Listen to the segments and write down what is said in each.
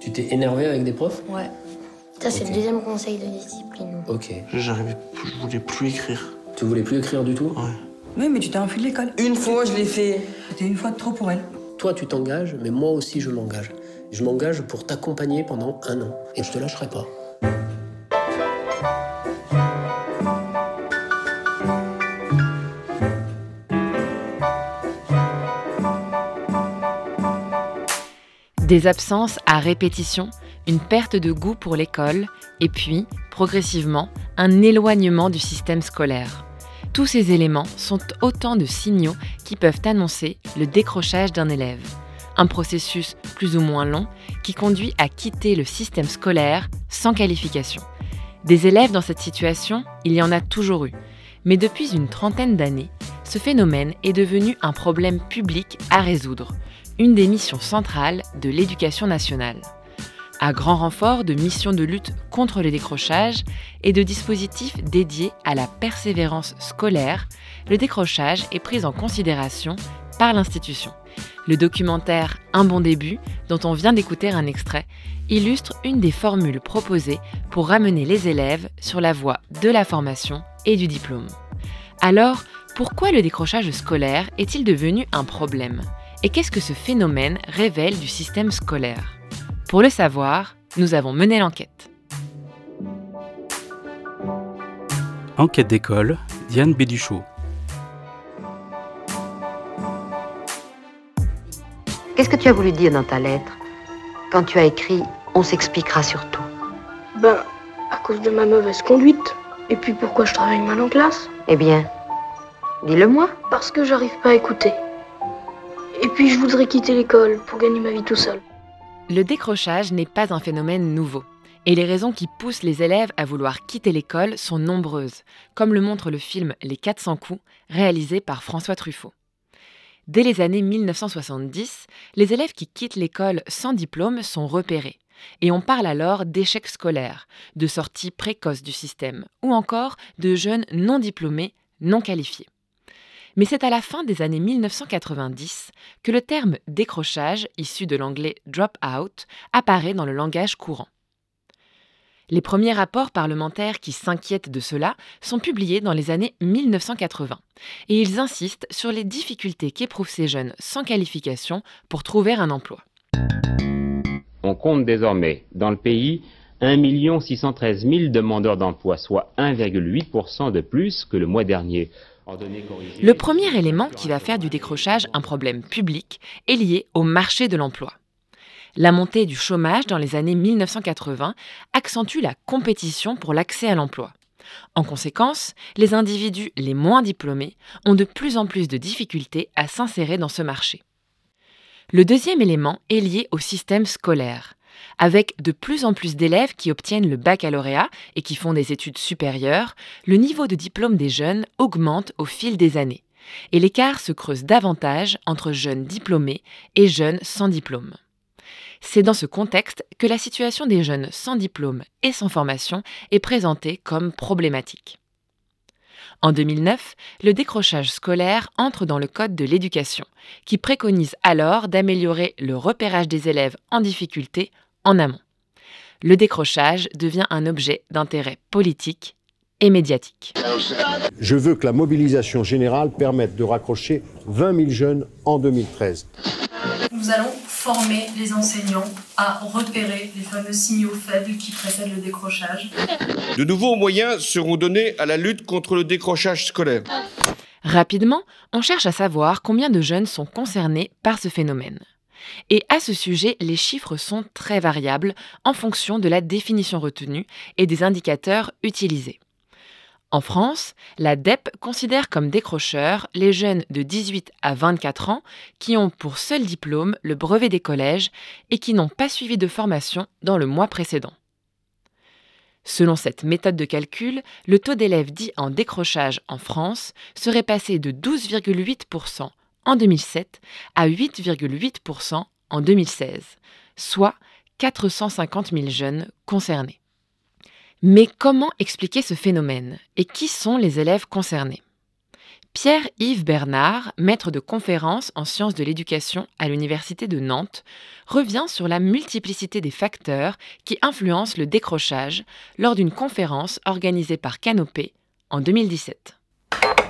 Tu t'es énervé avec des profs Ouais. Ça, c'est le deuxième conseil de discipline. Ok. J'arrivais, je voulais plus écrire. Tu voulais plus écrire du tout Ouais. Oui, mais tu t'es enfui de l'école. Une fois, je l'ai fait. C'était une fois de trop pour elle. Toi, tu t'engages, mais moi aussi, je m'engage. Je m'engage pour t'accompagner pendant un an. Et je te lâcherai pas. Des absences à répétition, une perte de goût pour l'école et puis, progressivement, un éloignement du système scolaire. Tous ces éléments sont autant de signaux qui peuvent annoncer le décrochage d'un élève. Un processus plus ou moins long qui conduit à quitter le système scolaire sans qualification. Des élèves dans cette situation, il y en a toujours eu. Mais depuis une trentaine d'années, ce phénomène est devenu un problème public à résoudre, une des missions centrales de l'éducation nationale. À grand renfort de missions de lutte contre le décrochage et de dispositifs dédiés à la persévérance scolaire, le décrochage est pris en considération par l'institution. Le documentaire Un bon début, dont on vient d'écouter un extrait, illustre une des formules proposées pour ramener les élèves sur la voie de la formation et du diplôme. Alors, pourquoi le décrochage scolaire est-il devenu un problème? Et qu'est-ce que ce phénomène révèle du système scolaire? Pour le savoir, nous avons mené l'enquête. Enquête d'école, Diane Béduchot. Qu'est-ce que tu as voulu dire dans ta lettre? Quand tu as écrit On s'expliquera surtout. Ben, à cause de ma mauvaise conduite. Et puis pourquoi je travaille mal en classe? Eh bien, dis-le-moi. Parce que j'arrive pas à écouter. Et puis je voudrais quitter l'école pour gagner ma vie tout seul. Le décrochage n'est pas un phénomène nouveau. Et les raisons qui poussent les élèves à vouloir quitter l'école sont nombreuses, comme le montre le film Les 400 coups, réalisé par François Truffaut. Dès les années 1970, les élèves qui quittent l'école sans diplôme sont repérés. Et on parle alors d'échec scolaire, de sortie précoce du système, ou encore de jeunes non diplômés, non qualifiés. Mais c'est à la fin des années 1990 que le terme décrochage, issu de l'anglais drop out, apparaît dans le langage courant. Les premiers rapports parlementaires qui s'inquiètent de cela sont publiés dans les années 1980 et ils insistent sur les difficultés qu'éprouvent ces jeunes sans qualification pour trouver un emploi. On compte désormais dans le pays 1 613 000 demandeurs d'emploi, soit 1,8% de plus que le mois dernier. Le premier élément qui va faire du décrochage un problème public est lié au marché de l'emploi. La montée du chômage dans les années 1980 accentue la compétition pour l'accès à l'emploi. En conséquence, les individus les moins diplômés ont de plus en plus de difficultés à s'insérer dans ce marché. Le deuxième élément est lié au système scolaire. Avec de plus en plus d'élèves qui obtiennent le baccalauréat et qui font des études supérieures, le niveau de diplôme des jeunes augmente au fil des années. Et l'écart se creuse davantage entre jeunes diplômés et jeunes sans diplôme. C'est dans ce contexte que la situation des jeunes sans diplôme et sans formation est présentée comme problématique. En 2009, le décrochage scolaire entre dans le Code de l'éducation, qui préconise alors d'améliorer le repérage des élèves en difficulté en amont. Le décrochage devient un objet d'intérêt politique et médiatique. Je veux que la mobilisation générale permette de raccrocher 20 000 jeunes en 2013. Nous allons former les enseignants à repérer les fameux signaux faibles qui précèdent le décrochage. De nouveaux moyens seront donnés à la lutte contre le décrochage scolaire. Rapidement, on cherche à savoir combien de jeunes sont concernés par ce phénomène. Et à ce sujet, les chiffres sont très variables en fonction de la définition retenue et des indicateurs utilisés. En France, la DEP considère comme décrocheurs les jeunes de 18 à 24 ans qui ont pour seul diplôme le brevet des collèges et qui n'ont pas suivi de formation dans le mois précédent. Selon cette méthode de calcul, le taux d'élèves dits en décrochage en France serait passé de 12,8% en 2007 à 8,8% en 2016, soit 450 000 jeunes concernés. Mais comment expliquer ce phénomène et qui sont les élèves concernés? Pierre-Yves Bernard, maître de conférences en sciences de l'éducation à l'Université de Nantes, revient sur la multiplicité des facteurs qui influencent le décrochage lors d'une conférence organisée par Canopé en 2017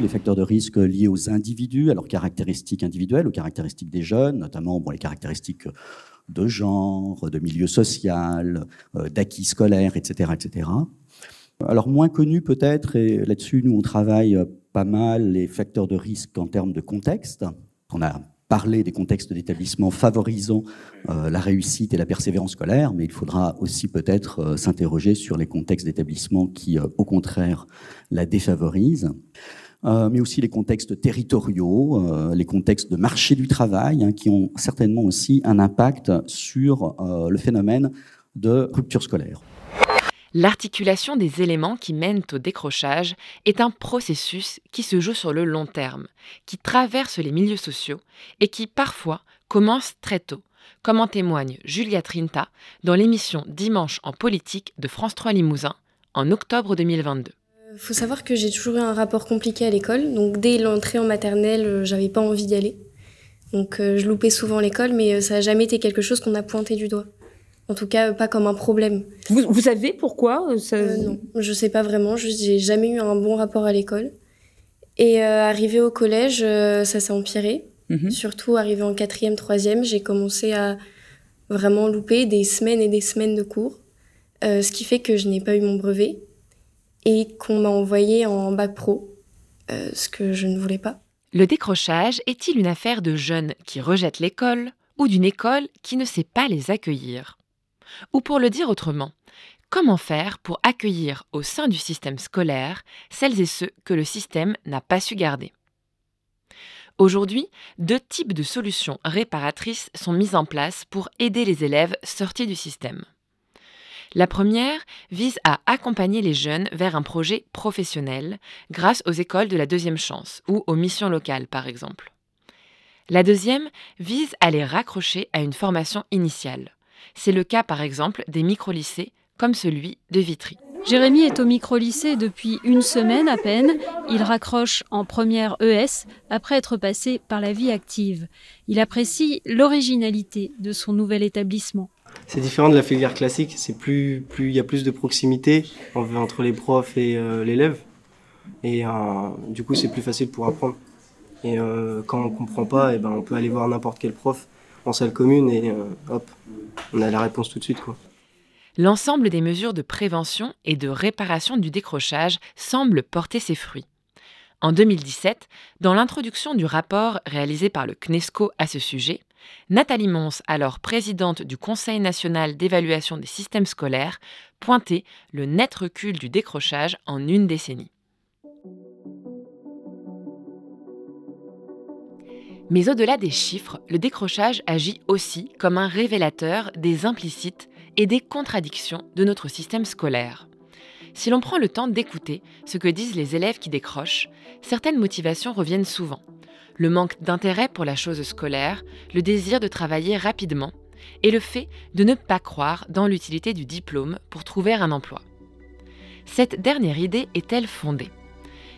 les facteurs de risque liés aux individus, à leurs caractéristiques individuelles, aux caractéristiques des jeunes, notamment bon, les caractéristiques de genre, de milieu social, euh, d'acquis scolaires, etc., etc. Alors moins connu peut-être, et là-dessus nous on travaille pas mal les facteurs de risque en termes de contexte. On a parlé des contextes d'établissement favorisant euh, la réussite et la persévérance scolaire, mais il faudra aussi peut-être euh, s'interroger sur les contextes d'établissement qui, au contraire, la défavorisent. Euh, mais aussi les contextes territoriaux, euh, les contextes de marché du travail, hein, qui ont certainement aussi un impact sur euh, le phénomène de rupture scolaire. L'articulation des éléments qui mènent au décrochage est un processus qui se joue sur le long terme, qui traverse les milieux sociaux et qui parfois commence très tôt, comme en témoigne Julia Trinta dans l'émission Dimanche en politique de France 3 Limousin en octobre 2022. Il faut savoir que j'ai toujours eu un rapport compliqué à l'école. Donc dès l'entrée en maternelle, euh, j'avais pas envie d'y aller. Donc euh, je loupais souvent l'école, mais euh, ça n'a jamais été quelque chose qu'on a pointé du doigt. En tout cas, pas comme un problème. Vous, savez pourquoi Non, je sais pas vraiment. Je n'ai jamais eu un bon rapport à l'école. Et arrivé au collège, ça s'est empiré. Mhm. Surtout arrivé en quatrième, troisième, j'ai commencé à vraiment louper des semaines et des semaines de cours. ce qui fait que je n'ai pas eu mon brevet et qu'on m'a envoyé en bac pro, euh, ce que je ne voulais pas. Le décrochage est-il une affaire de jeunes qui rejettent l'école ou d'une école qui ne sait pas les accueillir? Ou pour le dire autrement, comment faire pour accueillir au sein du système scolaire celles et ceux que le système n'a pas su garder? Aujourd'hui, deux types de solutions réparatrices sont mises en place pour aider les élèves sortis du système. La première vise à accompagner les jeunes vers un projet professionnel grâce aux écoles de la deuxième chance ou aux missions locales par exemple. La deuxième vise à les raccrocher à une formation initiale. C'est le cas par exemple des micro-lycées comme celui de Vitry. Jérémy est au micro-lycée depuis une semaine à peine. Il raccroche en première ES après être passé par la vie active. Il apprécie l'originalité de son nouvel établissement. C'est différent de la filière classique, c'est plus plus il y a plus de proximité entre les profs et euh, l'élève et euh, du coup c'est plus facile pour apprendre. Et euh, quand on comprend pas, et eh ben on peut aller voir n'importe quel prof en salle commune et hop, on a la réponse tout de suite quoi. L'ensemble des mesures de prévention et de réparation du décrochage semble porter ses fruits. En 2017, dans l'introduction du rapport réalisé par le CNESCO à ce sujet, Nathalie Mons, alors présidente du Conseil national d'évaluation des systèmes scolaires, pointait le net recul du décrochage en une décennie. Mais au-delà des chiffres, le décrochage agit aussi comme un révélateur des implicites et des contradictions de notre système scolaire. Si l'on prend le temps d'écouter ce que disent les élèves qui décrochent, certaines motivations reviennent souvent le manque d'intérêt pour la chose scolaire, le désir de travailler rapidement et le fait de ne pas croire dans l'utilité du diplôme pour trouver un emploi. Cette dernière idée est-elle fondée?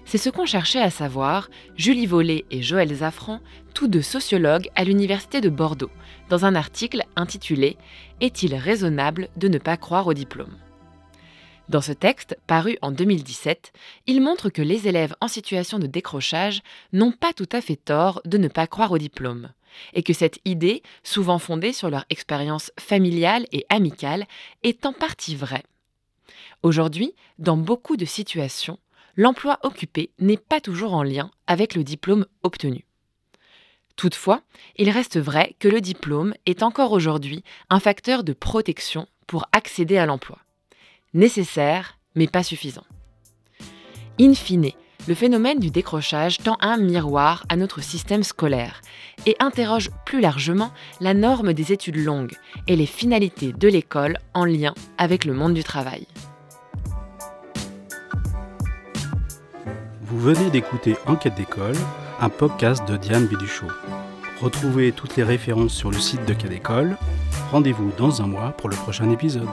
C'est ce qu'ont cherché à savoir Julie Vollet et Joël Zafran, tous deux sociologues à l'Université de Bordeaux, dans un article intitulé Est-il raisonnable de ne pas croire au diplôme? Dans ce texte, paru en 2017, il montre que les élèves en situation de décrochage n'ont pas tout à fait tort de ne pas croire au diplôme, et que cette idée, souvent fondée sur leur expérience familiale et amicale, est en partie vraie. Aujourd'hui, dans beaucoup de situations, l'emploi occupé n'est pas toujours en lien avec le diplôme obtenu. Toutefois, il reste vrai que le diplôme est encore aujourd'hui un facteur de protection pour accéder à l'emploi nécessaire mais pas suffisant. In fine, le phénomène du décrochage tend un miroir à notre système scolaire et interroge plus largement la norme des études longues et les finalités de l'école en lien avec le monde du travail. Vous venez d'écouter Enquête d'école, un podcast de Diane Béduchot. Retrouvez toutes les références sur le site de Quai d'école. Rendez-vous dans un mois pour le prochain épisode.